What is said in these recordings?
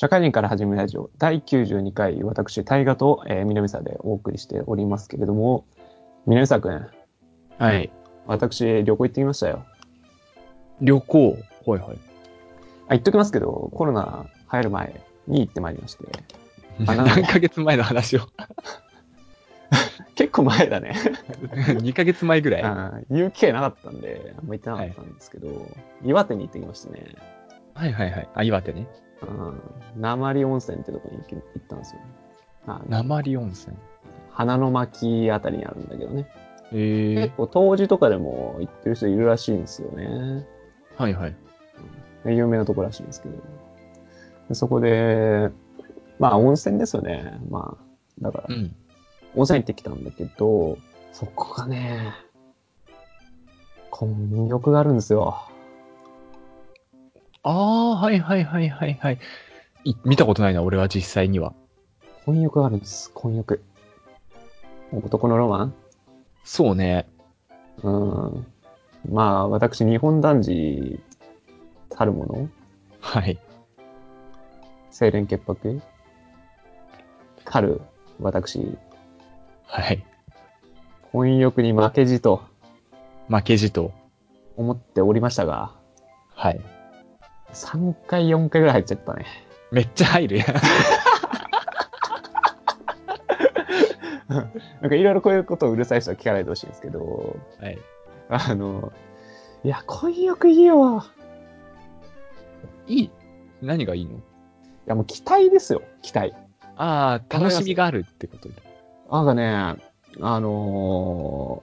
社会人から始めるラジオ第92回、私、大河と、えー、南沢でお送りしておりますけれども、南沢くん。はい。私、旅行行ってきましたよ。旅行。はいはい。あ、言っときますけど、コロナ流行る前に行ってまいりまして。あ何ヶ月前の話を？結構前だね。2ヶ月前ぐらい？はあ言う機会なかったんで、あんま行ってなかったんですけど、岩手に行ってきましてね。いはいはい。あ、岩手ね。うん、鉛温泉ってとこに行ったんですよ。鉛温泉。花の巻あたりにあるんだけどね。ええ結構冬至とかでも行ってる人いるらしいんですよね。はいはい。有名なとこらしいんですけど。でそこで、まあ温泉ですよね。まあ、だから、うん。温泉行ってきたんだけど、そこがね、混浴があるんですよ。ああ、はいはいはいはいはい。い見たことないな、俺は実際には。混浴があるんです。混浴。男のロマン？そうね。うん。まあ、私、日本男児たるもの？はい。清廉潔白？たる私、はい。混浴に負けじと負けじと。思っておりましたが、はい。3回、4回ぐらい入っちゃったね。めっちゃ入るやん。なんかいろいろこういうことをうるさい人は聞かないでほしいんですけど、はい。あの、いや、混浴いいよ。いい何がいいの？いや、もう期待ですよ、期待。ああ、楽しみがあるってことで。なんかね、あの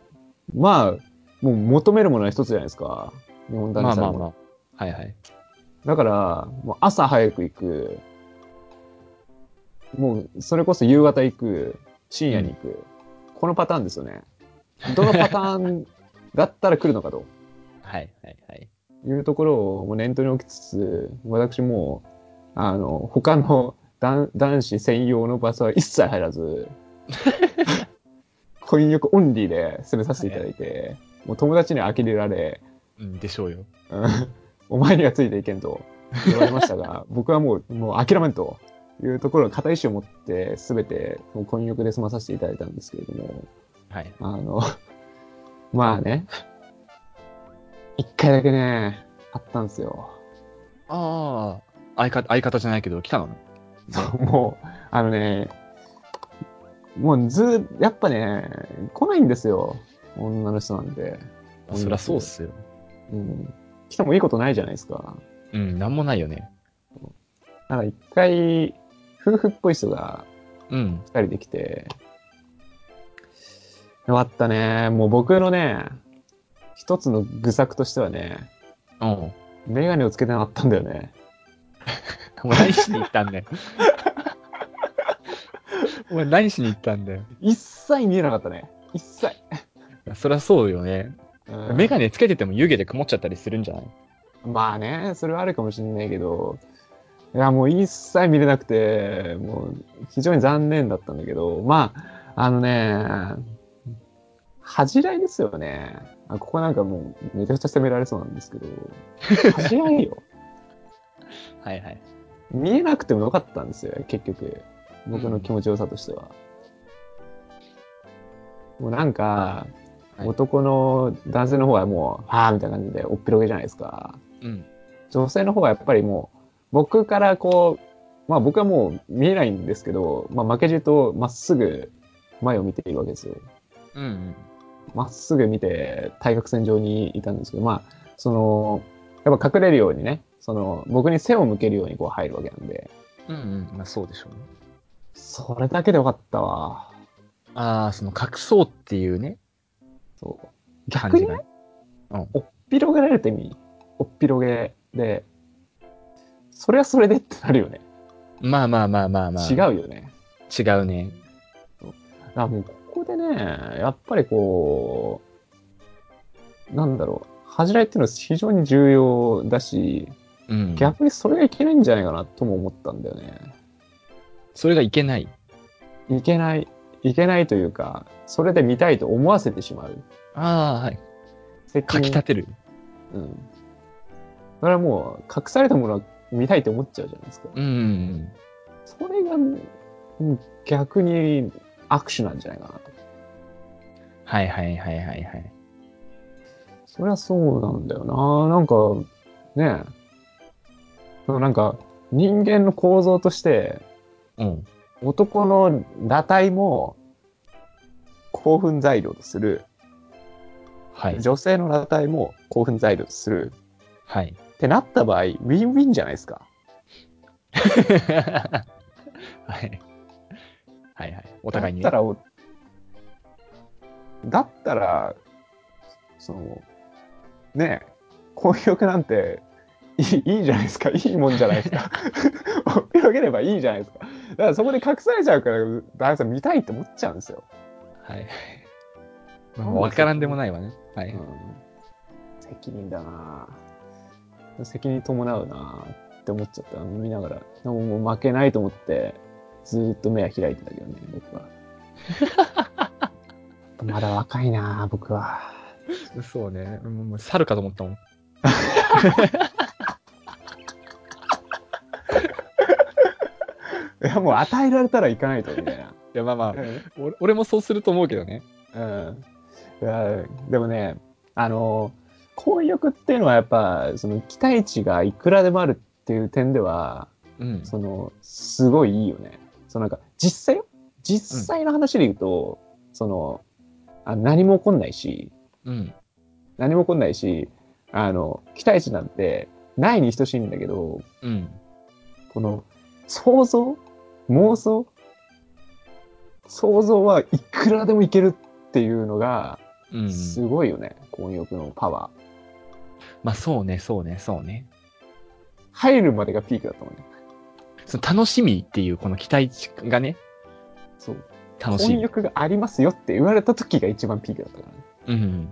ーまあ、もう求めるものは一つじゃないですか。日本男児さんもまあまあまあ。はいはい。だから、もう朝早く行く。もう、それこそ夕方行く。深夜に行く。このパターンですよね。どのパターンだったら来るのかと はいはいはい。いうところをもう念頭に置きつつ、私も、あの、他の男男子専用の場所は一切入らず、婚浴オンリーで攻めさせていただいて、もう友達には呆れられ、うん、でしょうよ。うんお前にはついていけんと言われましたが、僕はもう、もう諦めんというところの固い意志を持って、すべて、もう婚浴で済まさせていただいたんですけれども、はい。あの、まあね、一回だけね、あったんですよ。ああ、相方、相方じゃないけど、来たの？そうもう、あのね、もうず、やっぱね、来ないんですよ。女の人なんで。そりゃそうっすよ。うん。来てもいいことないじゃないですか。うん、なんもないよね。なんか一回、夫婦っぽい人がうん。二人で来て、よかったね。もう僕のね、一つの愚策としてはね、うん。メガネをつけてなかったんだよね。お前何しに行ったんだよ。お前何しに行ったんだよ。一切見えなかったね。一切。そりゃそうよね。うんメガネつけてても湯気で曇っちゃったりするんじゃない？まあね、それはあるかもしれないけど、いや、もう一切見れなくて、もう非常に残念だったんだけど、まあ、あのね、恥じらいですよね。あここなんかもうめちゃくちゃ責められそうなんですけど、恥じらいよ。はいはい。見えなくてもよかったんですよ、結局。僕の気持ちよさとしては。もうなんか、はい男の男性の方はもう、はぁみたいな感じでおっぴろげじゃないですか。うん。女性の方はやっぱりもう、僕からこう、まあ僕はもう見えないんですけど、まあ負けじとまっすぐ前を見ているわけですよ。うんうん。まっすぐ見て対角線上にいたんですけど、まあ、その、やっぱ隠れるようにね、その、僕に背を向けるようにこう入るわけなんで、うんうん。まあそうでしょうね。それだけでよかったわ。ああ、その隠そうっていうね。そう。逆にね、うん。おっぴろげられてみ、おっぴろげで、それはそれでってなるよね。まあまあまあまあまあ。違うよね。違うね。あもうここでね、やっぱりこう、なんだろう、恥じらいっていうのは非常に重要だし、うん。逆にそれがいけないんじゃないかなとも思ったんだよね。それがいけない。いけない、いけないというか、それで見たいと思わせてしまう。ああ、はい。かき立てる。うん。それはもう、隠されたものは見たいって思っちゃうじゃないですか。うん。それが、うん逆に握手なんじゃないかなと。はいはいはいはいはい。そりゃそうなんだよな。なんか、ねえ。なんか、人間の構造として、うん。男の裸体も興奮材料とする。はい。女性の裸体も興奮材料とする。はい。ってなった場合、ウィンウィンじゃないですか。はい。はいはい。お互いにね。だったらお、だったら、その、ねえ、婚欲なんていいいいじゃないですか。いいもんじゃないですか。広げればいいじゃないですか。だからそこで隠されちゃうから、大さん見たいって思っちゃうんですよ。はい。まあわからんでもないわね。はい。うん、責任だな責任伴うなって思っちゃった。見ながら。でももう負けないと思って、ずーっと目は開いてたけどね、僕は。まだ若いな僕は。そうね。もうもう猿かと思ったもん。いや、もう与えられたら行かないと、みたいな。いや、まあまあ、うん俺俺もそうすると思うけどね。うん。いやでもね、あの、婚欲っていうのはやっぱ、その期待値がいくらでもあるっていう点では、うん。その、すごいいいよね。そのなんか、実際よ実際の話で言うと、そのあ、何も起こんないし、うん。何も起こんないし、あの、期待値なんてないに等しいんだけど、うん。この、想像妄想？想像はいくらでもいけるっていうのが、うん。すごいよね、婚欲のパワー。まあそうね、そうね、そうね。入るまでがピークだったもんね。その楽しみっていうこの期待値がね、そう。楽しみ。婚欲がありますよって言われた時が一番ピークだったからね。うん。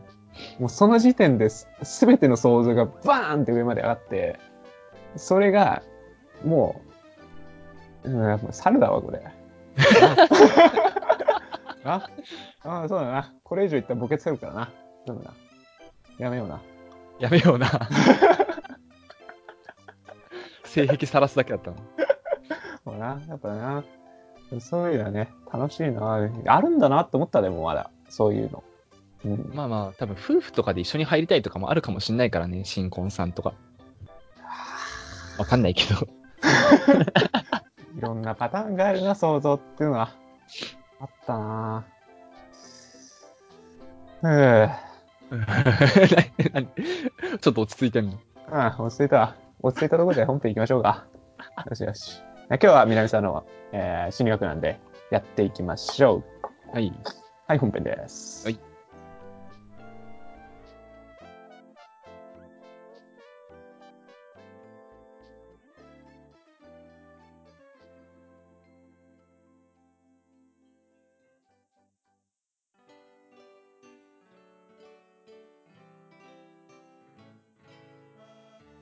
もうその時点です全ての想像がバーンって上まで上がって、それが、もう、うん、やっぱ猿だわ、これ。ああ、そうだな。これ以上言ったらボケつけるからな。そうだな。やめような。やめような。性癖さらすだけだったの。そうな。やっぱな。そういうのはね、楽しいな。あるんだなって思ったでもまだ。そういうの。うん。まあまあ、多分夫婦とかで一緒に入りたいとかもあるかもしんないからね、新婚さんとか。わかんないけど。いろんなパターンがあるな、想像っていうのは。あったなぁ。う 何？ちょっと落ち着いてんの？ん。あ落ち着いたわ。落ち着いたところで本編行きましょうか。よしよし。今日は南さんの、えー心理学なんで、やっていきましょう。はい。はい、本編です。はい。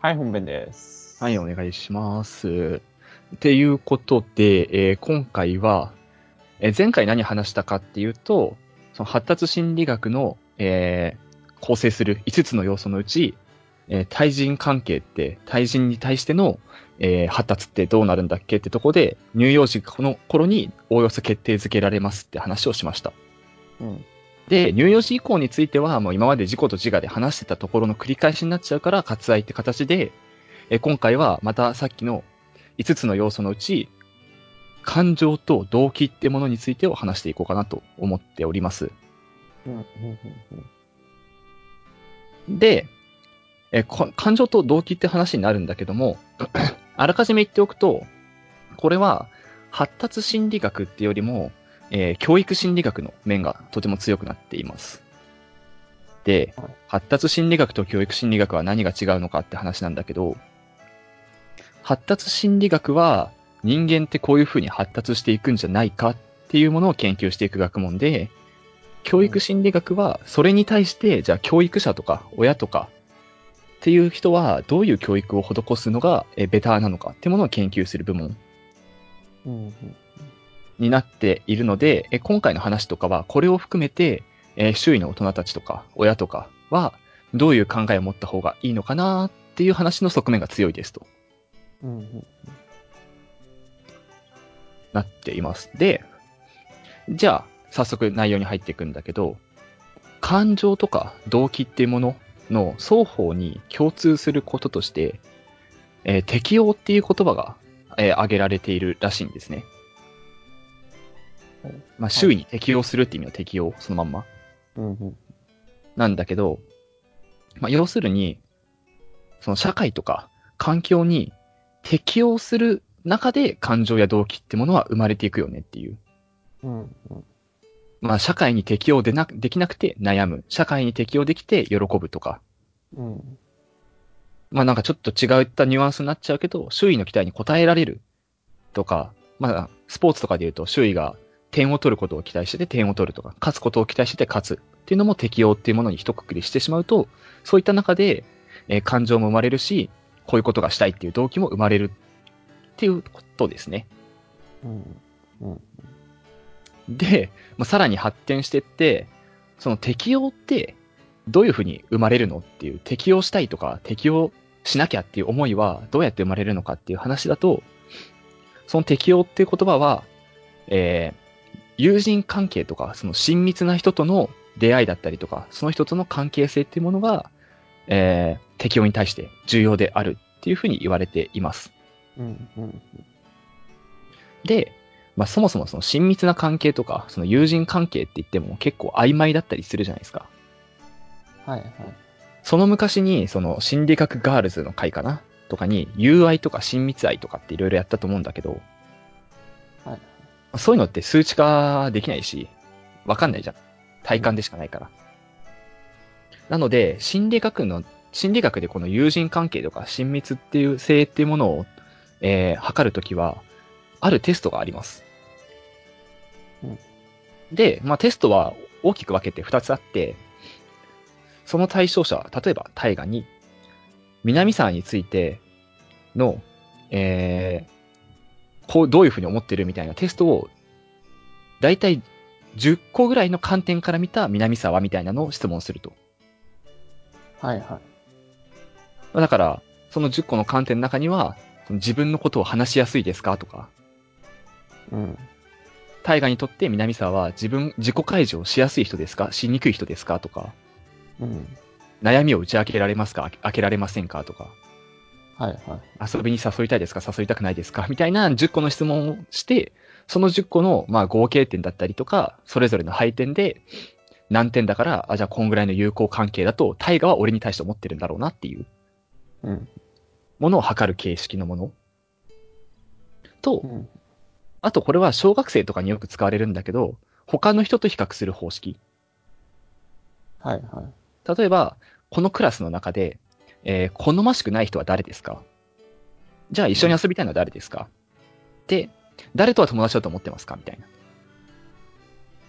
はい、本編です。はい、お願いします。っていうことで、えー今回は、えー前回何話したかっていうと、その発達心理学の、えー構成する5つの要素のうち、えー対人関係って、対人に対しての、えー発達ってどうなるんだっけってとこで、乳幼児この頃におおよそ決定づけられますって話をしました。うん。で、乳幼児以降については、もう今まで自己と自我で話してたところの繰り返しになっちゃうから、割愛って形で、え今回はまたさっきの5つの要素のうち、感情と動機ってものについてを話していこうかなと思っております。で、え感情と動機って話になるんだけども、あらかじめ言っておくと、これは発達心理学ってよりも、えー教育心理学の面がとても強くなっています。で、発達心理学と教育心理学は何が違うのかって話なんだけど、発達心理学は人間ってこういうふうに発達していくんじゃないかっていうものを研究していく学問で、教育心理学はそれに対して、じゃあ教育者とか親とかっていう人はどういう教育を施すのがベターなのかってものを研究する部門うん。になっているので、え今回の話とかはこれを含めて、え周囲の大人たちとか親とかはどういう考えを持った方がいいのかなっていう話の側面が強いですと。うん。なっています。で、じゃあ、早速内容に入っていくんだけど、感情とか動機っていうものの双方に共通することとして、えー適応っていう言葉が、えー挙げられているらしいんですね。まあ、周囲に適応するって意味の適応、そのまんま。うんうん。なんだけど、まあ、要するに、その社会とか環境に適応する中で感情や動機ってものは生まれていくよねっていう。うんうん。まあ、社会に適応でなできなくて悩む。社会に適応できて喜ぶとか。うん。まあなんかちょっと違ったニュアンスになっちゃうけど、周囲の期待に応えられるとか、まあ、スポーツとかで言うと周囲が点を取ることを期待してて点を取るとか、勝つことを期待してて勝つっていうのも適応っていうものに一括りしてしまうと、そういった中で、えー感情も生まれるし、こういうことがしたいっていう動機も生まれるっていうことですね。うん。うん。で、まあ、さらに発展してって、その適応ってどういうふうに生まれるのっていう、適応したいとか適応しなきゃっていう思いはどうやって生まれるのかっていう話だと、その適応っていう言葉は、えー友人関係とか、その親密な人との出会いだったりとか、その人との関係性っていうものが、えー適応に対して重要であるっていうふうに言われています。うん。うん。で、まあそもそもその親密な関係とか、その友人関係って言っても結構曖昧だったりするじゃないですか。はいはい。その昔に、その心理学ガールズの会かな？とかに、友愛とか親密愛とかっていろいろやったと思うんだけど、はいそういうのって数値化できないし、わかんないじゃん。体感でしかないから。なので、心理学の、心理学でこの友人関係とか親密っていう性っていうものを、えー測るときは、あるテストがあります。うんで、まあテストは大きく分けて2つあって、その対象者、例えば大河に、南沢についての、えーこう、どういうふうに思ってるみたいなテストを、だいたい10個ぐらいの観点から見た南沢みたいなのを質問すると。はいはい。まあだから、その10個の観点の中には、自分のことを話しやすいですか？とか、うん。大河にとって南沢は自分、自己開示をしやすい人ですか？しにくい人ですか？とか、うん。悩みを打ち明けられますか？開けられませんか？とか、はいはい。遊びに誘いたいですか？誘いたくないですか？みたいな10個の質問をして、その10個のまあ合計点だったりとか、それぞれの配点で何点だから、あ、じゃあこんぐらいの友好関係だと、大河は俺に対して思ってるんだろうなっていううん。ものを測る形式のもの。とう、ん。あとこれは小学生とかによく使われるんだけど、他の人と比較する方式。はいはい。例えば、このクラスの中で、えー好ましくない人は誰ですか？じゃあ一緒に遊びたいのは誰ですか？で、誰とは友達だと思ってますか？みたいな。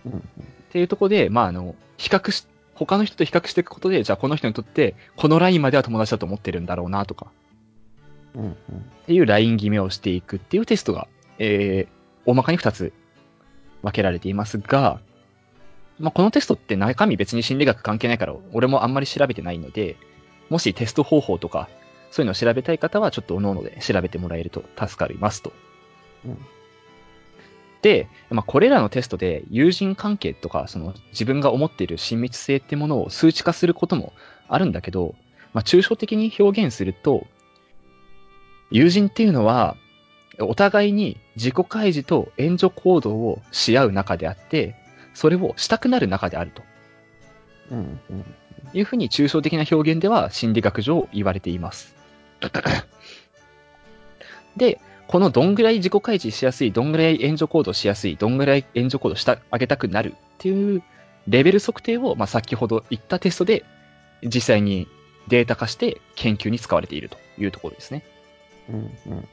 うん。っていうとこで、まあ、あの、比較し、他の人と比較していくことで、じゃあこの人にとって、このラインまでは友達だと思ってるんだろうなとか、うん。っていうライン決めをしていくっていうテストが、えー、大まかに2つ分けられていますが、まあ、このテストって中身別に心理学関係ないから、俺もあんまり調べてないので、もしテスト方法とか、そういうのを調べたい方は、ちょっと各々で調べてもらえると助かりますと。うんで、まあ、これらのテストで友人関係とか、その自分が思っている親密性ってものを数値化することもあるんだけど、まあ、抽象的に表現すると、友人っていうのは、お互いに自己開示と援助行動をし合う中であって、それをしたくなる中であるとうん。うん。いうふうに抽象的な表現では心理学上言われています。で、このどんぐらい自己開示しやすい、どんぐらい援助行動しやすい、どんぐらい援助行動した、あげたくなるっていうレベル測定を、まあ、先ほど言ったテストで実際にデータ化して研究に使われているというところですね。うん。うん。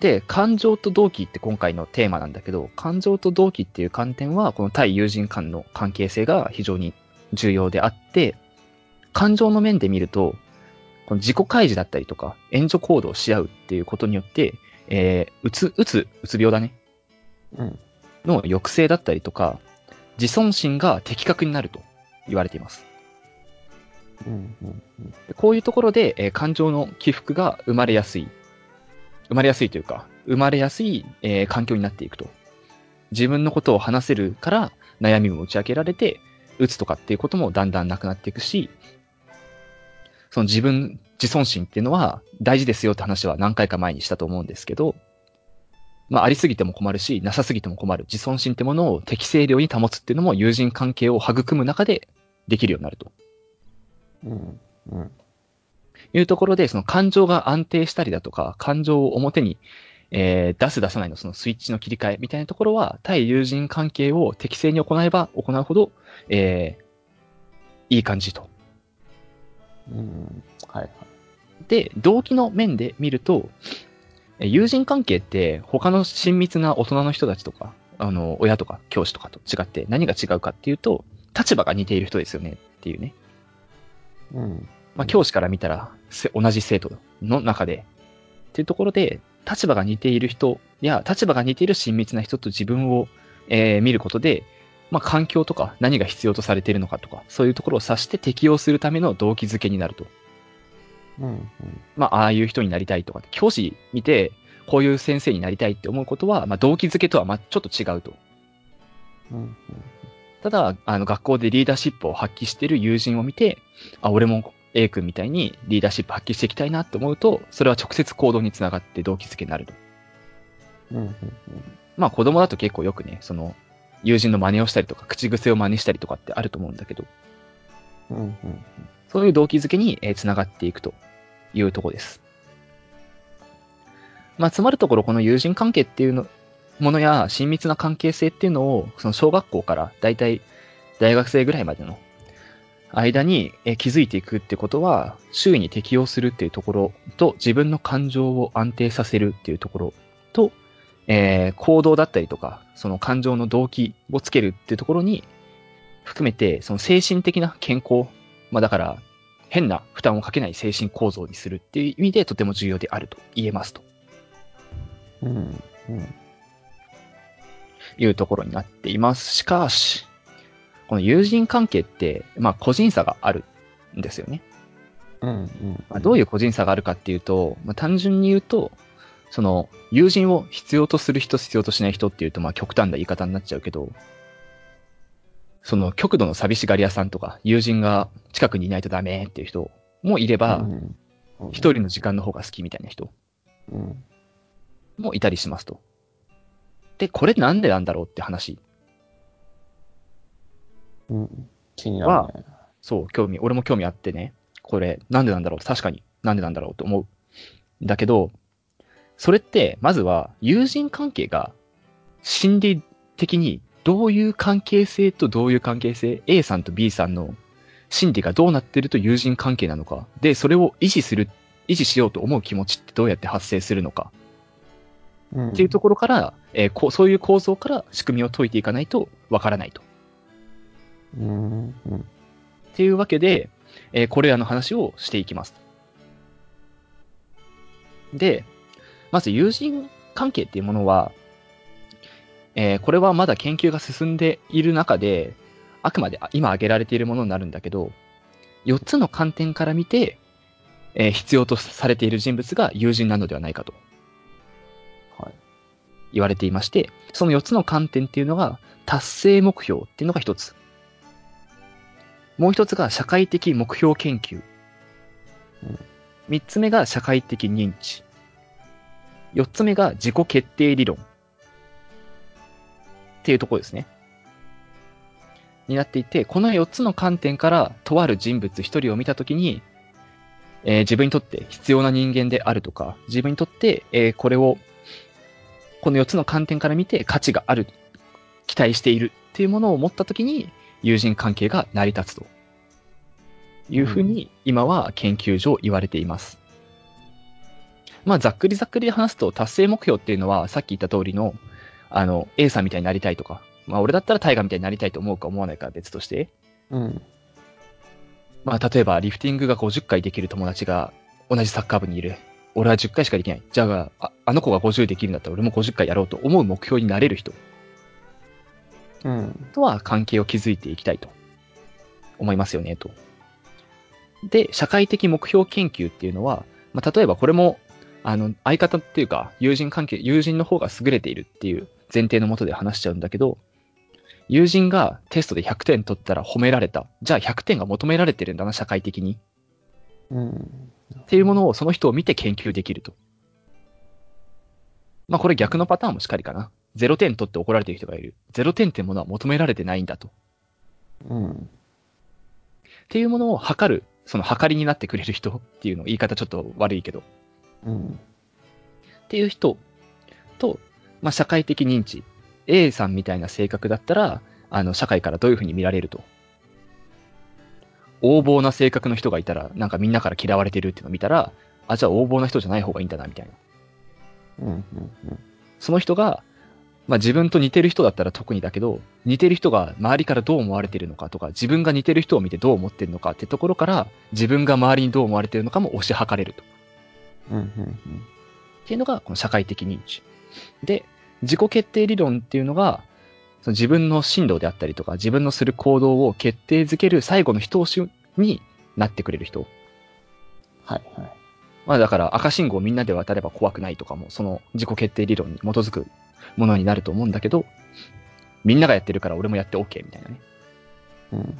で、感情と動機って今回のテーマなんだけど、感情と動機っていう観点は、この対友人間の関係性が非常に重要であって、感情の面で見ると、この自己開示だったりとか、援助行動をし合うっていうことによって、えー、うつ、うつ、うつ病だね、うん。の抑制だったりとか、自尊心が的確になると言われています。うん。うん。でこういうところで、えー感情の起伏が生まれやすい。生まれやすいというか、生まれやすい、えー環境になっていくと。自分のことを話せるから悩みも打ち明けられて、打つとかっていうこともだんだんなくなっていくし、その自分、自尊心っていうのは大事ですよって話は何回か前にしたと思うんですけど、まあありすぎても困るし、なさすぎても困る。自尊心ってものを適正量に保つっていうのも友人関係を育む中でできるようになると。うん。うん。いうところで、その感情が安定したりだとか、感情を表に、えー出す出さないのそのスイッチの切り替えみたいなところは、対友人関係を適正に行えば行うほど、えーいい感じと。うん。はいはい。で、動機の面で見ると、えー友人関係って他の親密な大人の人たちとか、あの、親とか教師とかと違って何が違うかっていうと、立場が似ている人ですよねっていうね。うん。まあ、教師から見たら、せ同じ生徒の中で、っていうところで、立場が似ている人や、立場が似ている親密な人と自分を、えー見ることで、まあ、環境とか何が必要とされているのかとか、そういうところを指して適用するための動機づけになると。うん。まあ、ああいう人になりたいとか、教師見て、こういう先生になりたいって思うことは、まあ、動機づけとはまあちょっと違うと。うん。ただ、あの、学校でリーダーシップを発揮している友人を見て、あ、俺も A 君みたいにリーダーシップ発揮していきたいなって思うと、それは直接行動につながって動機づけになると。うん。うん。まあ子供だと結構よくね、その、友人の真似をしたりとか、口癖を真似したりとかってあると思うんだけど、うん。うん。そういう動機づけに、えーつながっていくというところです。まあ、つまるところ、この友人関係っていうの、ものや親密な関係性っていうのを、その小学校からだいたい大学生ぐらいまでの間にえー気づいていくってことは、周囲に適応するっていうところと、自分の感情を安定させるっていうところと、えー行動だったりとか、その感情の動機をつけるっていうところに、含めて、その精神的な健康、まあだから、変な負担をかけない精神構造にするっていう意味でとても重要であると言えますとうん。うん。いうところになっています。しかし、この友人関係って、まあ個人差があるんですよね。うん。うん。まあ、どういう個人差があるかっていうと、まあ、単純に言うと、その、友人を必要とする人、必要としない人っていうと、まあ、極端な言い方になっちゃうけど、その、極度の寂しがり屋さんとか、友人が近くにいないとダメっていう人もいれば、うん一人の時間の方が好きみたいな人うん。もいたりしますと。で、これなんでなんだろうって話うん。気になるね。そう、興味、俺も興味あってね、これ、なんでなんだろう？確かに、なんでなんだろうと思う。だけど、それって、まずは、友人関係が、心理的に、どういう関係性とどういう関係性、A さんと B さんの心理がどうなってると友人関係なのか、で、それを維持する、維持しようと思う気持ちってどうやって発生するのか、うん。っていうところから、えーこうそういう構造から仕組みを解いていかないとわからないと。うん。うん。っていうわけで、えーこれらの話をしていきます。で、まず友人関係っていうものは、えーこれはまだ研究が進んでいる中で、あくまであ今挙げられているものになるんだけど、4つの観点から見て、えー必要とされている人物が友人なのではないかとはい。言われていまして、その4つの観点っていうのが、達成目標っていうのが1つ。もう1つが社会的目標研究うん。3つ目が社会的認知。4つ目が自己決定理論。っていうところですね。になっていて、この4つの観点から、とある人物1人を見たときに、えー自分にとって必要な人間であるとか、自分にとって、えーこれをこの4つの観点から見て価値がある、期待しているっていうものを持ったときに、友人関係が成り立つというふうに、今は研究上言われています。まあ、ざっくりざっくりで話すと、達成目標っていうのは、さっき言った通りの、あの、A さんみたいになりたいとか、まあ、俺だったらタイガーみたいになりたいと思うか思わないかは別として、うん。まあ、例えば、リフティングが50回できる友達が同じサッカー部にいる。俺は10回しかできない。じゃあ、ああの子が50できるんだったら俺も50回やろうと思う目標になれる人うん。とは関係を築いていきたいと思いますよね、とで、社会的目標研究っていうのは、まあ、例えばこれも、あの、相方っていうか、友人関係、友人の方が優れているっていう前提のもとで話しちゃうんだけど、友人がテストで100点取ったら褒められた。じゃあ100点が求められてるんだな、社会的に。うん。っていうものをその人を見て研究できると。まあこれ逆のパターンもしっかりかな。0点取って怒られてる人がいる。0点ってものは求められてないんだと。うん。っていうものを測る、その測りになってくれる人っていうの、言い方ちょっと悪いけど、うん。っていう人と、まあ社会的認知。A さんみたいな性格だったら、あの、社会からどういうふうに見られると。横暴な性格の人がいたら、なんかみんなから嫌われてるっていうのを見たら、あ、じゃあ横暴な人じゃない方がいいんだな、みたいな。うん。うん。その人が、まあ自分と似てる人だったら特にだけど、似てる人が周りからどう思われてるのかとか、自分が似てる人を見てどう思ってるのかってところから、自分が周りにどう思われてるのかも推し量れると。うん。うん。っていうのが、この社会的認知。で、自己決定理論っていうのが、その自分の進路であったりとか、自分のする行動を決定づける最後の一押しになってくれる人。はい。はい。まあだから赤信号みんなで渡れば怖くないとかも、その自己決定理論に基づくものになると思うんだけど、みんながやってるから俺もやって OK みたいなね。うん。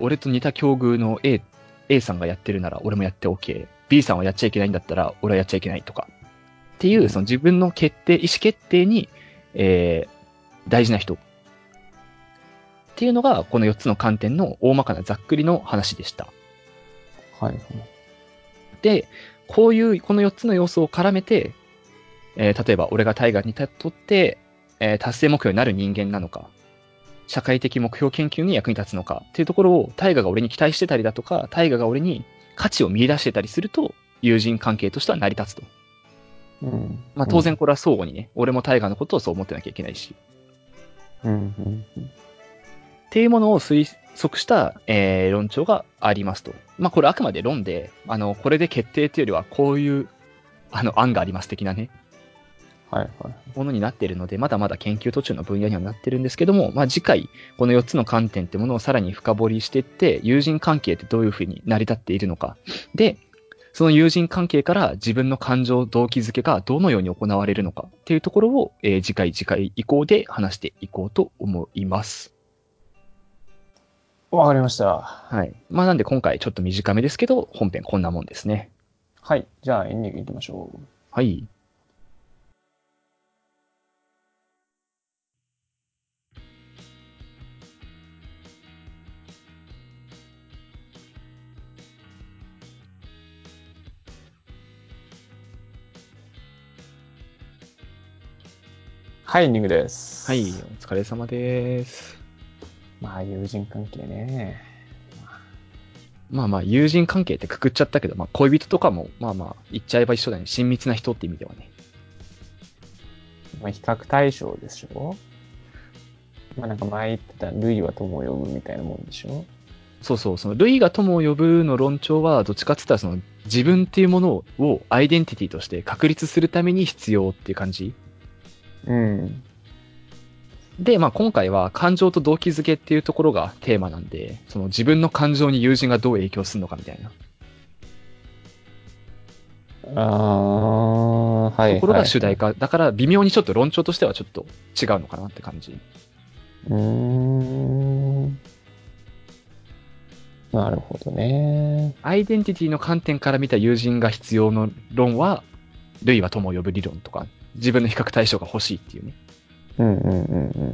俺と似た境遇の A、A さんがやってるなら俺もやって OK。B さんはやっちゃいけないんだったら俺はやっちゃいけないとか。っていう、その自分の決定、意思決定に、えー、大事な人。っていうのが、この4つの観点の大まかなざっくりの話でした。はい。はい。で、こういう、この4つの要素を絡めて、えー例えば俺がタイガーにとって、えー達成目標になる人間なのか、社会的目標研究に役に立つのかっていうところをタイガーが俺に期待してたりだとか、タイガーが俺に価値を見出してたりすると、友人関係としては成り立つと。うん。まあ当然これは相互にね、俺もタイガーのことをそう思ってなきゃいけないし、うん。うん。っていうものを推測した、えー論調がありますと。まあこれあくまで論で、あの、これで決定というよりはこういう、あの、案があります的なね、はい。はい。ものになっているので、まだまだ研究途中の分野にはなってるんですけども、まあ次回、この4つの観点ってものをさらに深掘りしていって、友人関係ってどういうふうに成り立っているのか。で、その友人関係から自分の感情、動機づけがどのように行われるのかっていうところを、えー次回、次回以降で話していこうと思います。わかりました。はい。まあなんで今回ちょっと短めですけど、本編こんなもんですね。はい。じゃあ、エンディングいきましょう。はい。はい、エングです。はい、お疲れ様です。まあ、友人関係ね。まあまあ、友人関係ってくくっちゃったけど、まあ恋人とかも、まあまあ、言っちゃえば一緒だよね。親密な人って意味ではね。まあ、比較対象でしょ？まあ、なんか前言ってた、類は友を呼ぶみたいなもんでしょ？そうそう、その、類が友を呼ぶの論調は、どっちかって言ったら、その、自分っていうものをアイデンティティとして確立するために必要っていう感じ？うん。で、まあ今回は感情と動機づけっていうところがテーマなんで、その自分の感情に友人がどう影響するのかみたいなああ、はい。ところが主題歌。だから微妙にちょっと論調としてはちょっと違うのかなって感じ。うーん。なるほどね。アイデンティティの観点から見た友人が必要の論は、類は友を呼ぶ理論とか、自分の比較対象が欲しいっていうね、うんうんうんうんうん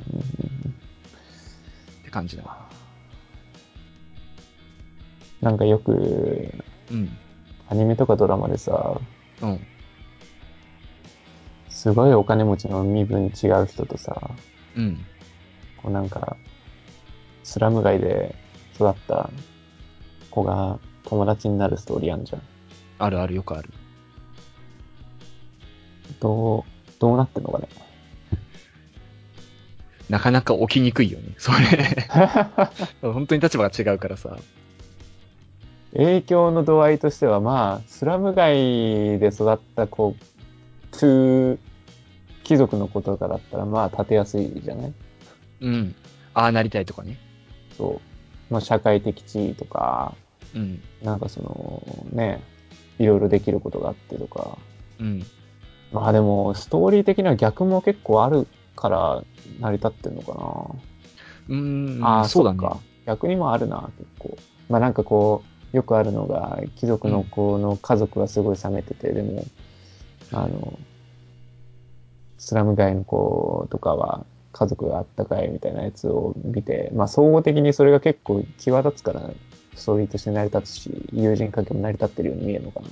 って感じだな。なんかよく、うん。アニメとかドラマでさ、うん。すごいお金持ちの身分違う人とさ、うん。こうなんか、スラム街で育った子が友達になるストーリーあんじゃん。あるあるよくある。どう、どうなってんのかね。なかなか起きにくいよね。それ。本当に立場が違うからさ。影響の度合いとしては、まあ、スラム街で育った子、トゥ貴族の子とかだったら、まあ、立てやすいじゃない？うん。ああなりたいとかね。そう。まあ、社会的地位とか、うん。なんかその、ね、いろいろできることがあってとか。うん。まあでも、ストーリー的な逆も結構あるから成り立ってんのかうーん。な。ああ、そうだね。か。逆にもあるな、結構。まあなんかこう、よくあるのが、貴族の子の家族がすごい冷めてて、でも、あの、スラム街の子とかは家族があったかいみたいなやつを見て、まあ総合的にそれが結構際立つから、ストーリーとして成り立つし、友人関係も成り立ってるように見えるのかな。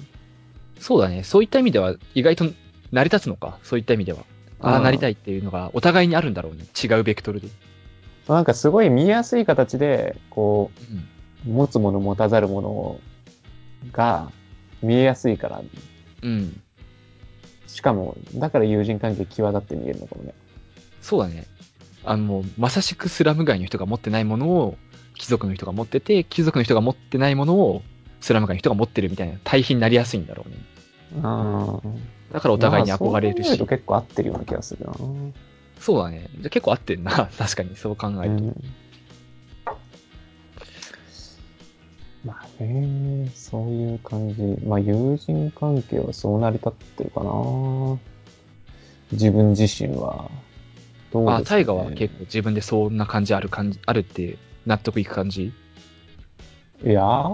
そうだね。そういった意味では、意外と成り立つのか？そういった意味では。ああ、うんなりたいっていうのが、お互いにあるんだろうね。違うベクトルで。なんかすごい見やすい形で、こう持つもの持たざるものが見えやすいから、うん。しかも、だから友人関係際立って見えるのかもね。そうだね。あの、まさしくスラム街の人が持ってないものを、貴族の人が持ってて、貴族の人が持ってないものを、スラム街の人が持ってるみたいな対比になりやすいんだろうね。あだからお互いに憧れるし。まあそう結構合ってるような気がするな。そうだね。じゃあ結構合ってんな。確かに、そう考えると。うんまあね、そういう感じ。まあ友人関係はそうなり立ってるかな。自分自身は。どうあ、ですかねタイガは結構自分でそんな感じある感じ、あるって納得いく感じ？いや、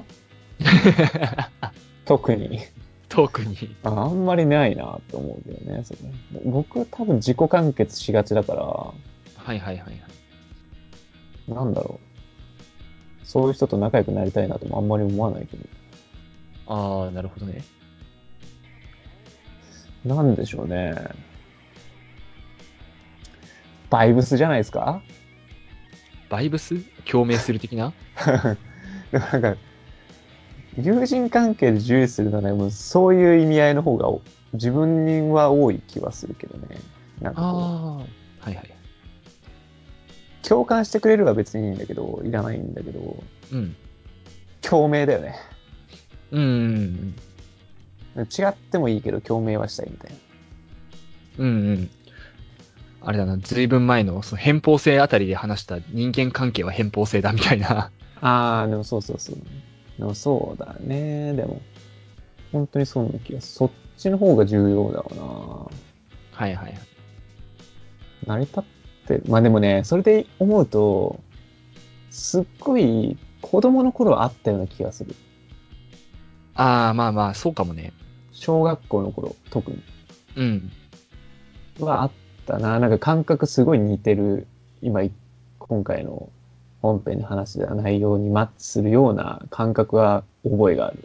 特に。特に。ああんまりないなと思うけどね。それ僕多分自己完結しがちだから、はいはいはいはい。なんだろう。そういう人と仲良くなりたいなともあんまり思わないけど。ああ、なるほどね。なんでしょうね。バイブスじゃないですか？バイブス？共鳴する的な？なんか、友人関係で重視するなら、もうそういう意味合いの方がお自分には多い気はするけどね。なんかこう、ああ。はいはい。共感してくれるは別にいいんだけど、いらないんだけど、うん。共鳴だよね。うんうん違ってもいいけど、共鳴はしたいみたいな。うん。うんうん。あれだな、ずいぶん前のその偏方性あたりで話した人間関係は偏方性だみたいな。ああ、でもそうそうそう。でもそうだね。でも、本当にそうな気がする。そっちの方が重要だわはいはいはい。な。成り立ってる。まあでもね、それで思うと、すっごい子供の頃はあったような気がする。ああ、まあまあ、そうかもね。小学校の頃、特に。うん。はあったな。なんか感覚すごい似てる。今い、今回の本編の話では内容にマッチするような感覚は覚えがある。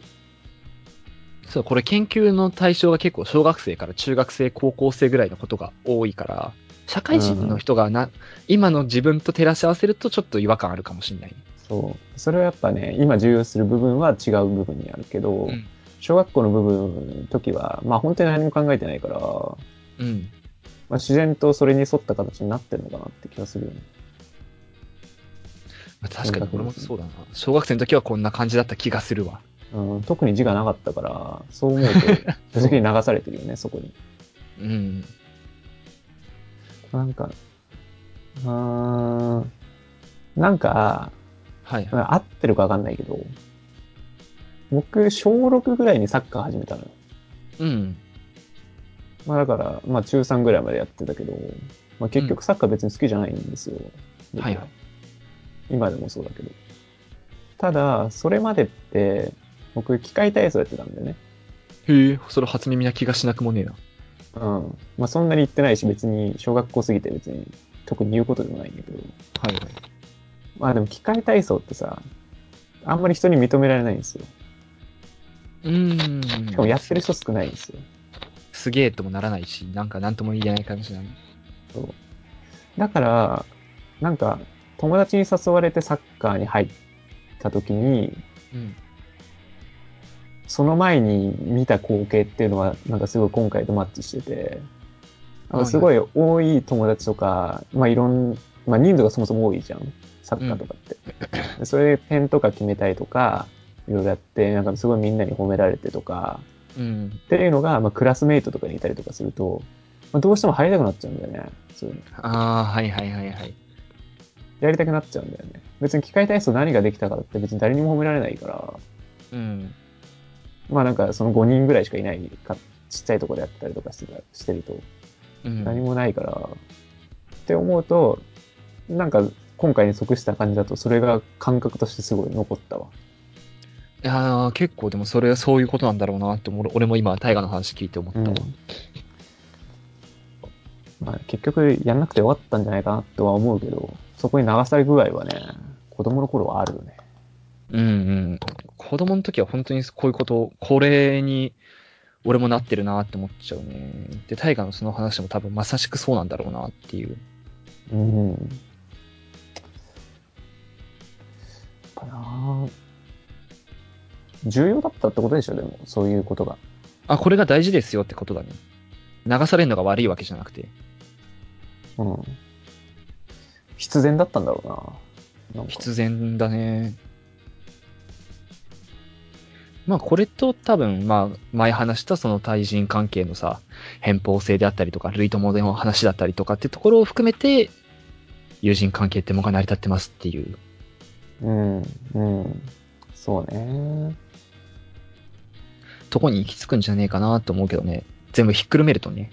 そう、これ研究の対象が結構小学生から中学生、高校生ぐらいのことが多いから、社会人の人がな、今の自分と照らし合わせるとちょっと違和感あるかもしれないね。そう。それはやっぱね、今重要する部分は違う部分にあるけど、うん小学校の部分の時は、まあ本当に何も考えてないから、まうん。あ、自然とそれに沿った形になってるのかなって気がするよね。まあ確かに俺もそうだな。小学生の時はこんな感じだった気がするわ。うん、特に字がなかったから、そう思うと、正直に流されてるよね、そこに。うん。なんか、うーん、なんか、はい。合ってるかわかんないけど、僕、小6ぐらいにサッカー始めたのよ。うん。まあだから、まあ中3ぐらいまでやってたけど、まあ結局サッカー別に好きじゃないんですよ。僕はいはい。今でもそうだけど。ただ、それまでって、僕、機械体操やってたんだよね。へえ、それ初耳な気がしなくもねえな。うん。まあそんなに行ってないし、別に小学校過ぎて別に特に言うことでもないんだけど。はいはい。まあでも機械体操ってさ、あんまり人に認められないんですよ。うーん。しかもやってる人少ないんですよ。すげえともならないし、なんかなんとも言えない感じだね。そう。だから、なんか、友達に誘われてサッカーに入った時に、うん。その前に見た光景っていうのは、なんかすごい今回とマッチしてて、あのすごい多い友達とか、まあいろん、まあ人数がそもそも多いじゃん。サッカーとかって。でそれで点とか決めたりとか、いろいろやって、なんかすごいみんなに褒められてとか、うん。っていうのが、まあクラスメイトとかにいたりとかすると、まあ、どうしても入りたくなっちゃうんだよね。そういうの。ああ、はいはいはいはい。やりたくなっちゃうんだよね。別に機械体操何ができたからって別に誰にも褒められないから、うん。まあなんかその5人ぐらいしかいないか、ちっちゃいところでやったりとかしてたしてると、うん。何もないから、って思うと、なんか今回に即した感じだと、それが感覚としてすごい残ったわ。いやー結構でもそれはそういうことなんだろうなって俺も今、大河の話聞いて思ったわ。まあ、結局やんなくてよかったんじゃないかなとは思うけど、そこに流され具合はね、子供の頃はあるよね。うんうん。子供の時は本当にこういうこと、これに俺もなってるなって思っちゃうね。で、大河のその話も多分まさしくそうなんだろうなっていう。うん。やっぱな重要だったってことでしょ、でも、そういうことが。あ、これが大事ですよってことだね。流されるのが悪いわけじゃなくて。うん。必然だったんだろうな。なんか必然だね。まあこれと多分、まあ前話したその対人関係のさ、偏方性であったりとか、類友での話だったりとかってところを含めて、友人関係ってものが成り立ってますっていう。うん、うん。そうね。とこに行き着くんじゃねえかなと思うけどね。全部ひっくるめるとね。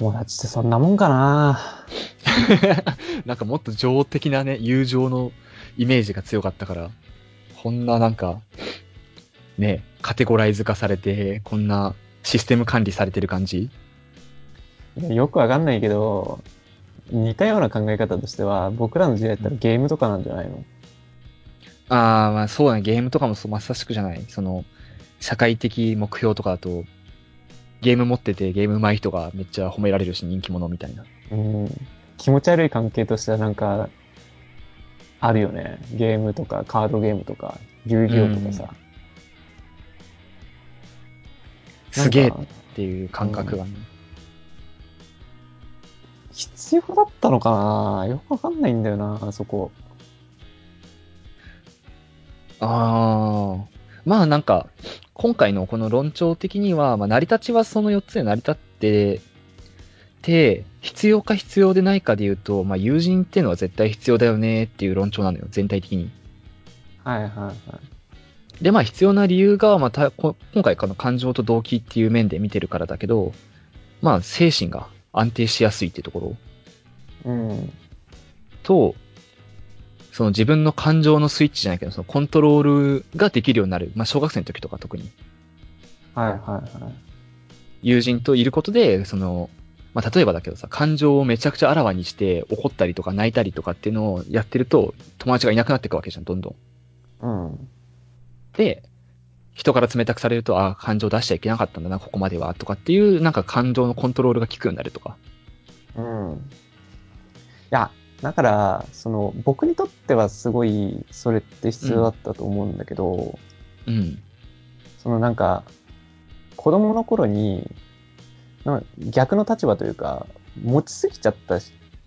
友達ってそんなもんかな。なんかもっと情的なね、友情のイメージが強かったから、こんななんか、ね、カテゴライズ化されて、こんなシステム管理されてる感じ？よくわかんないけど、似たような考え方としては、僕らの時代だったらゲームとかなんじゃないの？ああ、まあそうだね、ゲームとかもそうまさしくじゃない。その、社会的目標とかだと、ゲーム持っててゲーム上手い人がめっちゃ褒められるし人気者みたいな。うん。気持ち悪い関係としてはなんか、あるよね。ゲームとか、カードゲームとか、遊戯王とかさ。すげえっていう感覚がね。必要だったのかなよくわかんないんだよな、そこ。ああ。まあなんか、今回のこの論調的には、まあ成り立ちはその4つで成り立ってて、必要か必要でないかで言うと、まあ友人っていうのは絶対必要だよねっていう論調なのよ、全体的に。はいはいはい。で、まあ必要な理由が、また、こ今回この感情と動機っていう面で見てるからだけど、まあ精神が安定しやすいってところうん。と、その自分の感情のスイッチじゃないけど、そのコントロールができるようになる。まあ小学生の時とか特に。はいはいはい。友人といることで、その、まあ、例えばだけどさ、感情をめちゃくちゃあらわにして怒ったりとか泣いたりとかっていうのをやってると、友達がいなくなっていくわけじゃん、どんどん。うん。で、人から冷たくされると、ああ、感情出しちゃいけなかったんだな、ここまでは、とかっていう、なんか感情のコントロールが効くようになるとか。うん。いや、だから、その、僕にとってはすごい、それって必要だったと思うんだけど、うん。そのなんか、子供の頃に、逆の立場というか、持ちすぎちゃった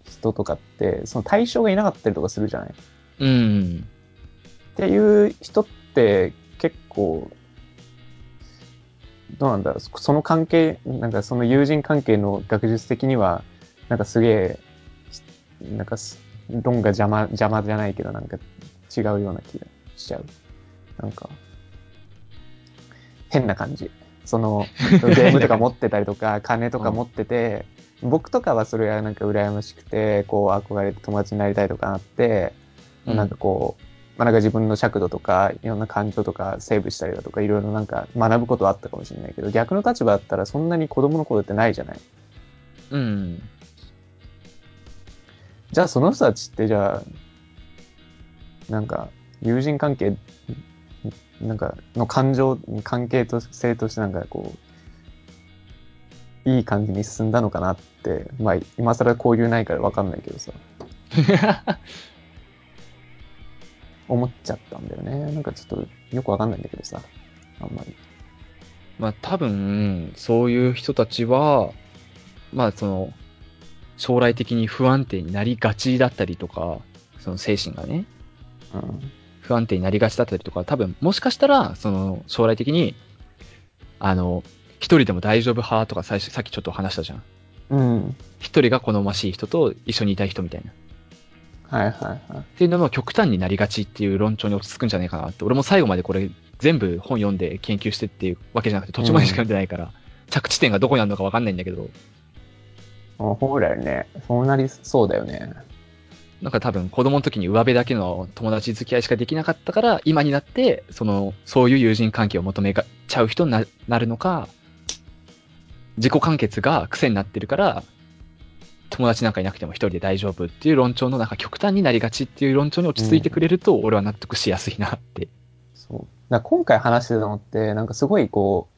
人とかって、その対象がいなかったりとかするじゃないっうん。ていう人って結構、どうなんだろう、そその関係、なんかその友人関係の学術的には、なんかすげえ、なんかす論が邪魔、邪魔じゃないけど、なんか違うような気がしちゃう。なんか、変な感じ。その、ゲームとか持ってたりとか、金とか持ってて、僕とかはそれがなんか羨ましくて、こう憧れて友達になりたいとかなって、うんなんかこう、まあ、なんか自分の尺度とか、いろんな感情とかセーブしたりだとか、いろいろなんか学ぶことはあったかもしれないけど、逆の立場だったらそんなに子供の頃ってないじゃない。うん。じゃあその人たちってじゃあ、なんか友人関係、なんかの感情、関係と性としてなんかこう、いい感じに進んだのかなって、まあ今更交流ないからわかんないけどさ、思っちゃったんだよね。なんかちょっとよくわかんないんだけどさ、あんまり。まあ多分、そういう人たちは、まあその、将来的に不安定になりがちだったりとか、その精神がね、うん。不安定になりがちだったりとか、多分、もしかしたら、その、将来的に、あの、一人でも大丈夫派とか最初、さっきちょっと話したじゃん。うん。一人が好ましい人と一緒にいたい人みたいな。はいはいはい。っていうのも極端になりがちっていう論調に落ち着くんじゃないかなって。俺も最後までこれ全部本読んで研究してっていうわけじゃなくて途中までしか読んでないから、着地点がどこにあるのかわかんないんだけど、あほらね、そうなりそうだよね。なんか多分子供の時に上辺だけの友達付き合いしかできなかったから、今になって、その、そういう友人関係を求めちゃう人にななるのか、自己完結が癖になってるから、友達なんかいなくても一人で大丈夫っていう論調のなんか極端になりがちっていう論調に落ち着いてくれると、俺は納得しやすいなって。そう。だ今回話してたのって、なんかすごいこう、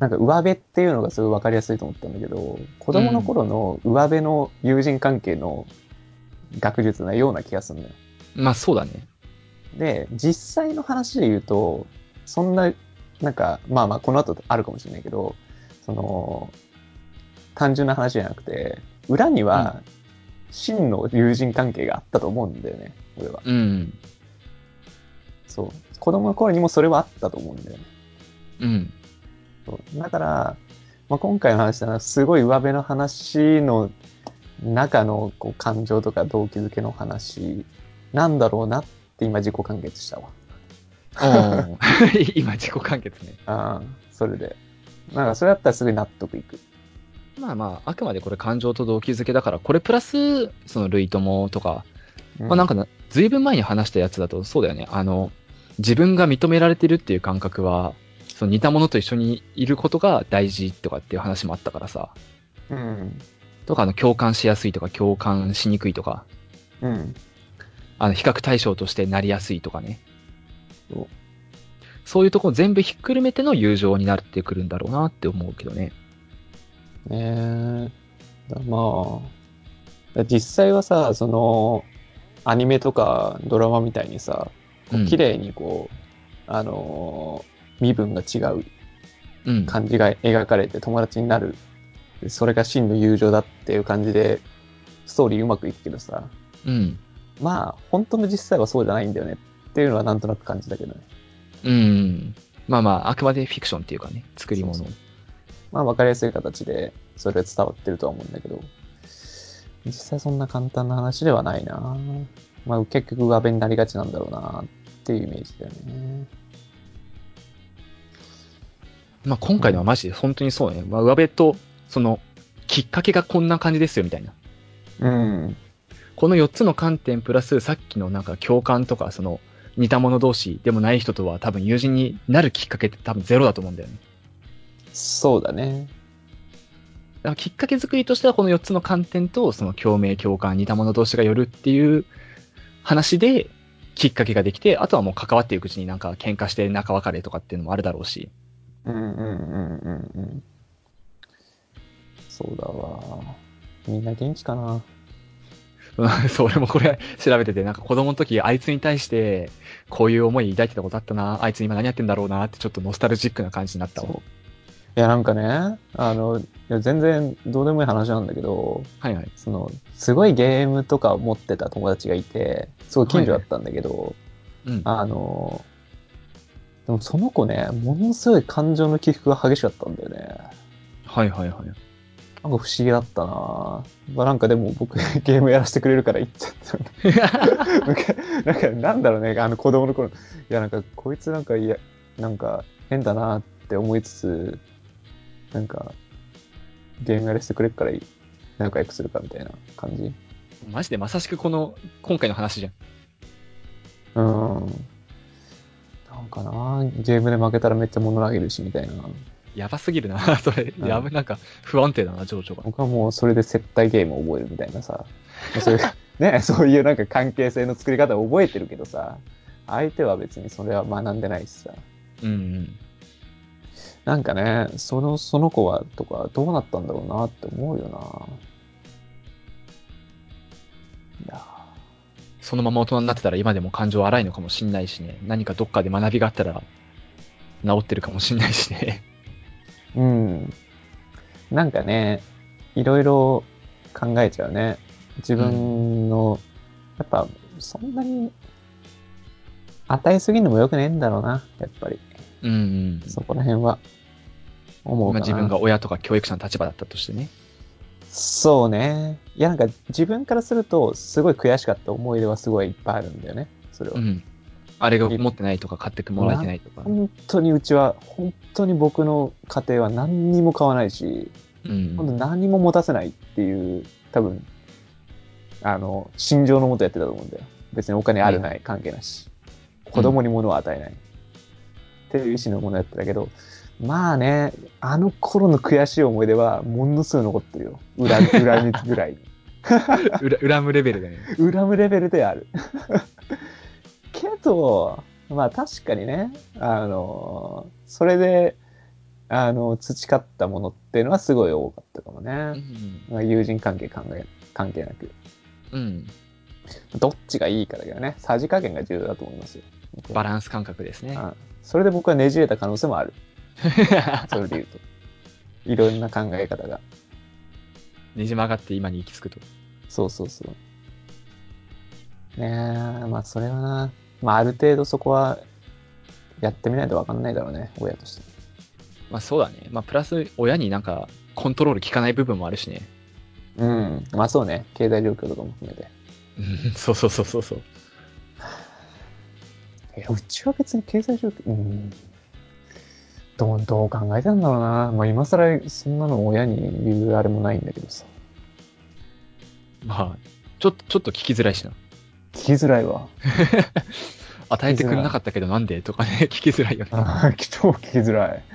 なんか上辺っていうのがすごいわかりやすいと思ったんだけど、子供の頃の上辺の友人関係の学術なような気がするんだよ。まあそうだね。で、実際の話で言うと、そんな、なんか、まあまあこの後あるかもしれないけど、その、単純な話じゃなくて、裏には真の友人関係があったと思うんだよね、俺は。うん。そう。子供の頃にもそれはあったと思うんだよね。うん。そうだから、まあ、今回の話はすごい上辺の話の中のこう感情とか動機づけの話なんだろうなって今自己完結したわ。今自己完結ね。ああ、それで。なんかそれだったらすごい納得いく。まあまあ、あくまでこれ感情と動機づけだから、これプラス、その類友とか、まあなんか、ずいぶん前に話したやつだと、そうだよね。あの、自分が認められてるっていう感覚は、その似たものと一緒にいることが大事とかっていう話もあったからさ。うん。とか、あの、共感しやすいとか、共感しにくいとか、うん。あの、比較対象としてなりやすいとかね。そうそういうところ全部ひっくるめての友情になってくるんだろうなって思うけどね。ねえ。だまあ、実際はさ、その、アニメとかドラマみたいにさ、綺麗にこう、あのー身分が違ううん。感じが描かれて友達になる。でそれが真の友情だっていう感じで、ストーリーうまくいくけどさ、うん。まあ、本当の実際はそうじゃないんだよねっていうのはなんとなく感じたけどね。うん。まあまあ、あくまでフィクションっていうかね、作り物。そうまあ、わかりやすい形で、それが伝わってるとは思うんだけど、実際そんな簡単な話ではないなまあ、結局上辺になりがちなんだろうなっていうイメージだよね。まあ今回のはマジで本当にそうね。まあ上辺と、その、きっかけがこんな感じですよみたいな。うん。この4つの観点プラスさっきのなんか共感とか、その、似た者同士でもない人とは多分友人になるきっかけって多分ゼロだと思うんだよね。そうだね。だからきっかけ作りとしてはこの4つの観点とその共鳴、共感、似た者同士が寄るっていう話できっかけができて、あとはもう関わっていくうちになんか喧嘩して仲別れとかっていうのもあるだろうし。うんうんうんうんうん。そうだわ。みんな元気かな？う んそう、俺もこれ調べてて、なんか子供の時あいつに対してこういう思い抱いてたことあったな、あいつ今何やってんだろうなってちょっとノスタルジックな感じになったわ。いや、なんかね、あの、いや全然どうでもいい話なんだけど、はいはい。その、すごいゲームとかを持ってた友達がいて、すごい近所だったんだけど、うん。あの、でもその子ね、ものすごい感情の起伏が激しかったんだよね。はいはいはい。なんか不思議だったなまあなんかでも僕 ゲームやらせてくれるから言っちゃった。なんか、なんかなんだろうね、あの子供の頃。いやなんかこいつなんかいや、なんか変だなって思いつつ、なんかゲームやらせてくれるから仲良くするかみたいな感じ。マジでまさしくこの、今回の話じゃん。うん。なんかなゲームで負けたらめっちゃ物投げるしみたいな。やばすぎるな、それ。うんやば、なんか不安定だな、情緒が。僕はもうそれで接待ゲームを覚えるみたいなさ。そういう、ね、そういうなんか関係性の作り方を覚えてるけどさ、相手は別にそれは学んでないしさ。うんうん。なんかね、その、その子は、とか、どうなったんだろうなって思うよな。いやそのまま大人になってたら今でも感情荒いのかもしんないしね。何かどっかで学びがあったら治ってるかもしんないしね。ーうん。なんかね、いろいろ考えちゃうね。自分の、やっぱ、そんなに、与えすぎるのも良くねえんだろうな、やっぱり。うんうん。そこら辺は、思うかな。今自分が親とか教育者の立場だったとしてね。そうね。いや、なんか自分からすると、すごい悔しかった思い出はすごいいっぱいあるんだよね。それは。うん。あれが持ってないとか買ってもらえてないとか。本当にうちは、本当に僕の家庭は何にも買わないし、うん本当何も持たせないっていう、多分、あの、心情のもとやってたと思うんだよ。別にお金あるない関係なし。子供に物を与えない。っていう意思のものやってたけど、まあね、あの頃の悔しい思い出はものすごい残ってるよ。恨み、恨みぐらい。裏恨むレベルでね。恨むレベルである。けど、まあ確かにね、あの、それで、あの、培ったものっていうのはすごい多かったかもうね。ん。まあ友人関係考え関係なく。うん。どっちがいいかだけどね、さじ加減が重要だと思いますよ。バランス感覚ですね。うんそれで僕はねじれた可能性もある。それで言うと。いろんな考え方が。ねじ曲がって今に行き着くと。そうそうそう。ねえ、まあそれはな、まあある程度そこはやってみないとわかんないだろうね、親として。まあそうだね。まあプラス親になんかコントロール効かない部分もあるしね。うん。まあそうね、経済状況とかも含めて。うんそうそうそうそうそう。いや、うちは別に経済状況、うん。どう、どう考えたんだろうな。まあ今更そんなの親に言うあれもないんだけどさ。まあ、ちょっと、ちょっと聞きづらいしな。聞きづらいわ。与えてくれなかったけどなんで？とかね、聞きづらいよね。ああ、超聞きづらい。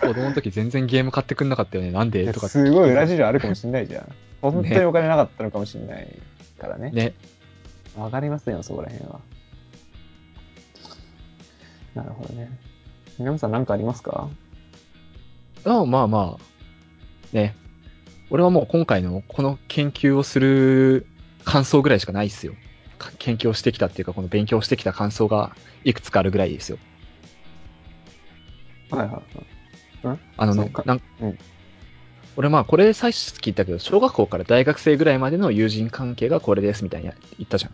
子供の時全然ゲーム買ってくんなかったよね。なんで？とか。すごい裏事情あるかもしんないじゃん。本当にお金なかったのかもしんないからね。ね。わかりませんよ、そこら辺は。なるほどね。皆さん何かありますか？あまあまあ、ね。俺はもう今回のこの研究をする感想ぐらいしかないっすよ。か研究をしてきたっていうか、この勉強してきた感想がいくつかあるぐらいですよ。はいはいはい。あのねなんうん俺まあこれ最初聞いたけど、小学校から大学生ぐらいまでの友人関係がこれですみたいに言ったじゃ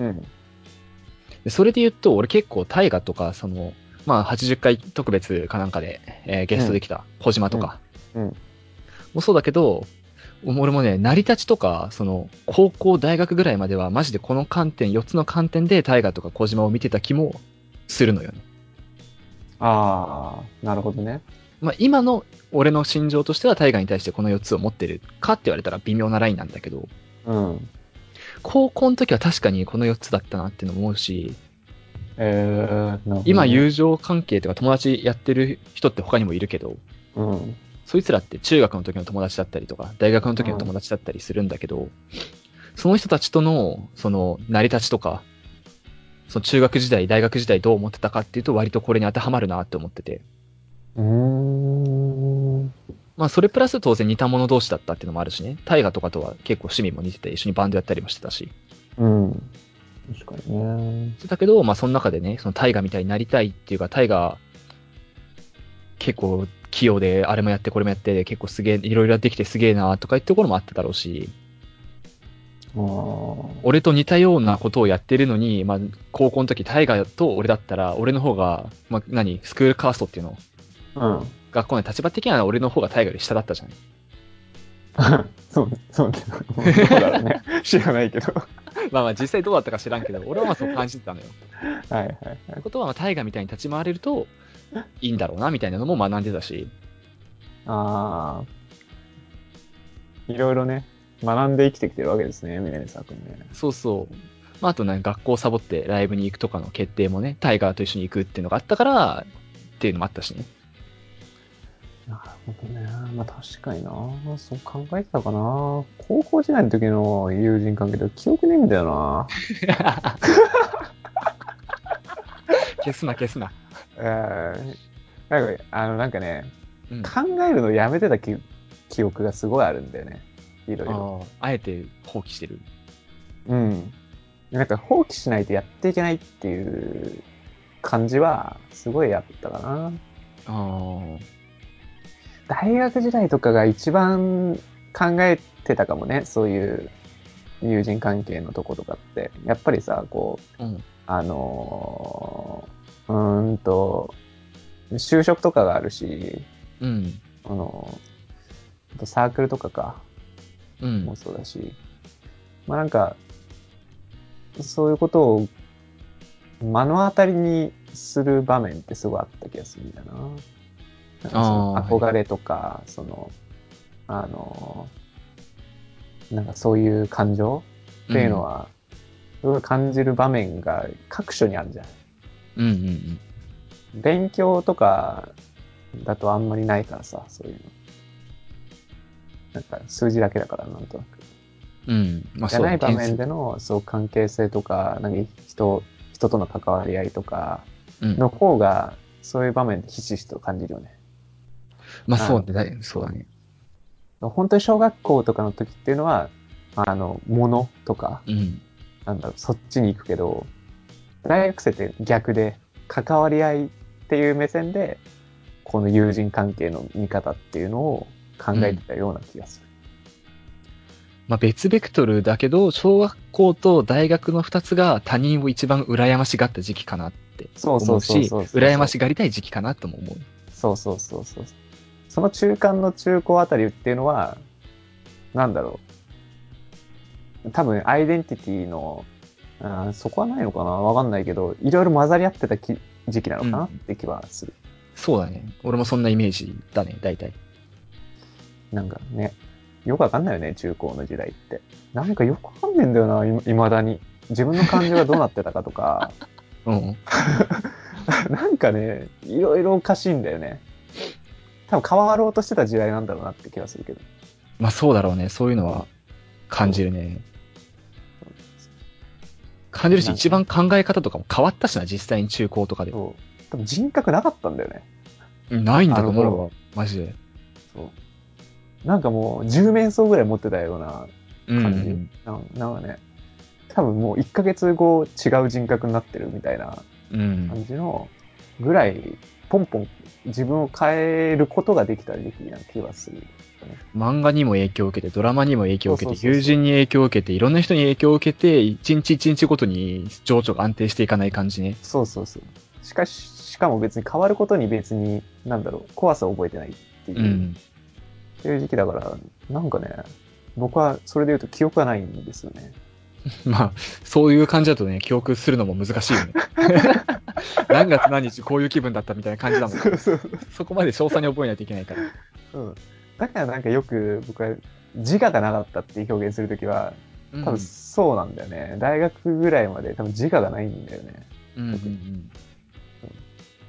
ん。うん。でそれで言うと、俺結構大河とか、その、まあ80回特別かなんかで、えーゲストできた小島とか、うんうんもそうだけど、俺もね、成り立ちとか、その、高校、大学ぐらいまでは、マジでこの観点、4つの観点で大河とか小島を見てた気もするのよね。ああ、なるほどね。まあ今の俺の心情としては大河に対してこの4つを持ってるかって言われたら微妙なラインなんだけど、うん。高校の時は確かにこの4つだったなってのも思うし、えー、今友情関係とか友達やってる人って他にもいるけど、うん。そいつらって中学の時の友達だったりとか、大学の時の友達だったりするんだけど、その人たちとの、その、成り立ちとか、その中学時代、大学時代どう思ってたかっていうと割とこれに当てはまるなって思ってて。うーん。まあそれプラス当然似た者同士だったっていうのもあるしね。大河とかとは結構趣味も似てて一緒にバンドやったりもしてたし。うん。確かにね。だけど、まあその中でね、その大河みたいになりたいっていうか、大河結構器用で、あれもやってこれもやって、結構すげえ、いろいろできてすげえなとかいうところもあっただろうし、俺と似たようなことをやってるのに、まあ高校の時大河と俺だったら、俺の方が、まあ何、スクールカーストっていうのうん。学校の立場的には俺の方が大河より下だったじゃん。そう、そう、どうだろうね。知らないけど。まあまあ実際どうだったか知らんけど、俺はまあそう感じてたのよ。はいはいはいって。ことは、まあ大河みたいに立ち回れるといいんだろうな、みたいなのも学んでたし、ああ。いろいろね、学んで生きてきてるわけですね、峰沢君ね。そうそう。まあ、あとね、学校サボってライブに行くとかの決定もね、タイガーと一緒に行くっていうのがあったから、っていうのもあったしね。なるほどね。まあ確かにな。そう考えてたかな。高校時代の時の友人関係で記憶ねえんだよな。消すな、消すな。えー、なんか、あの、なんかね、うん。考えるのやめてた記記憶がすごいあるんだよね。いろいろ。ああえて放棄してる。うん。なんか放棄しないとやっていけないっていう感じはすごいあったかな。あ大学時代とかが一番考えてたかもね、そういう友人関係のとことかって。やっぱりさ、こう、あ。うん。あのー、うーんと、就職とかがあるし、うん。あの、とサークルとかか、うんも。そうだし、まあなんか、そういうことを目の当たりにする場面ってすごいあった気がするんだよな。なんかそのあー憧れとか、その、あの、なんかそういう感情っていうのは、すごい感じる場面が各所にあるじゃん。うんうんうん。勉強とかだとあんまりないからさ、そういうの。なんか数字だけだから、なんとなく。うん。まあじゃない場面での、そう、関係性とか、なんか人、人との関わり合いとかうん。の方が、そういう場面でひしひしと感じるよね。まあそうね。そうだね。本当に小学校とかの時っていうのは、あの、ものとか、うん。なんだろう、そっちに行くけど、大学生って逆で、関わり合いっていう目線で、この友人関係の見方っていうのを考えてたような気がする。まあ別ベクトルだけど、小学校と大学の二つが他人を一番羨ましがった時期かなって思うし、そうそうそう。羨ましがりたい時期かなとも思う。そうそうそうそう。その中間の中高あたりっていうのは、なんだろう。多分、アイデンティティの、あーそこはないのかなわかんないけど、いろいろ混ざり合ってたき時期なのかな、うんって気はする。そうだね。俺もそんなイメージだね、大体。なんかね、よくわかんないよね、中高の時代って。なんかよくわかんねえんだよな、い未だに。自分の感情がどうなってたかとか、うん。なんかね、いろいろおかしいんだよね。多分変わろうとしてた時代なんだろうなって気がするけど。まあそうだろうね。そういうのは感じるね。感じるし、一番考え方とかも変わったしな、実際に中高とかで。そう。多分人格なかったんだよね。うんないんだと思うわ頃。マジで。そう。なんかもう、10面相ぐらい持ってたようなう感じ。ん。なんなんかね、多分もう1ヶ月後違う人格になってるみたいなうん。感じのぐらい、ポンポン自分を変えることができた時期な気がする。漫画にも影響を受けて、ドラマにも影響を受けて、友人に影響を受けて、いろんな人に影響を受けて、一日一日ごとに情緒が安定していかない感じね。そうそうそう。しかし、しかも別に変わることに別に、なんだろう、怖さを覚えてないっていう、うん。っていう時期だから、なんかね、僕はそれで言うと記憶がないんですよね。まあ、そういう感じだとね、記憶するのも難しいよね。何月何日こういう気分だったみたいな感じだもん。そうそう。そこまで詳細に覚えないといけないから。うん。だからなんかよく僕は自我がなかったっていう表現するときは、うん多分そうなんだよね。大学ぐらいまで多分自我がないんだよね。うんうんうん。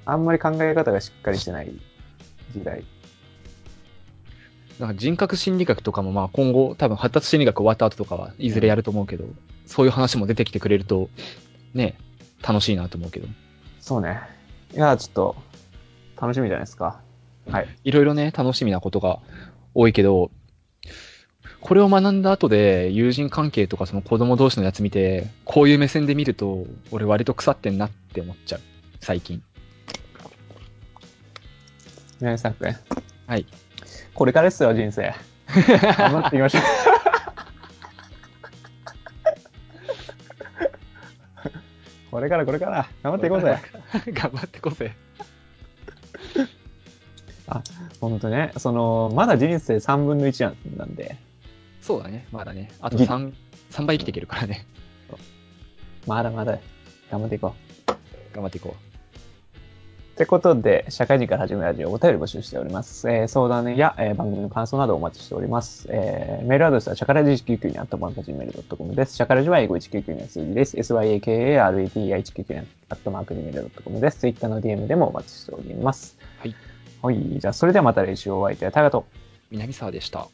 あんまり考え方がしっかりしてない時代。なんか人格心理学とかもまあ今後多分発達心理学終わった後とかはいずれやると思うけど、そういう話も出てきてくれると、ね、楽しいなと思うけど。そうね。いや、ちょっと、楽しみじゃないですか。はい。いろいろね、楽しみなことが多いけど、これを学んだ後で友人関係とかその子供同士のやつ見て、こういう目線で見ると、俺割と腐ってんなって思っちゃう。最近。皆さんね。はい。これからですよ、人生。頑張っていきましょう。これからこれから、頑張っていこうぜ。頑張っていこうぜ。ほんとね、その、まだ人生3分の1なんなんで、そうだね、まだね。あとぎ3、3倍生きていけるからね。まだまだ頑張っていこう。頑張っていこってことで、社会人から始めるラジオお便り募集しております。えー相談や、えー番組の感想などお待ちしております。えーメールアドレスは、シャカラジ199にあったまんかじめる .com です。シャカラジは英語199の数字です。syakaradi199 にあったまんかじめる .com です。Twitter の DM でもお待ちしております。はい。はい。じゃあ、それではまた来週お会いいたい。タガと。う。南沢でした。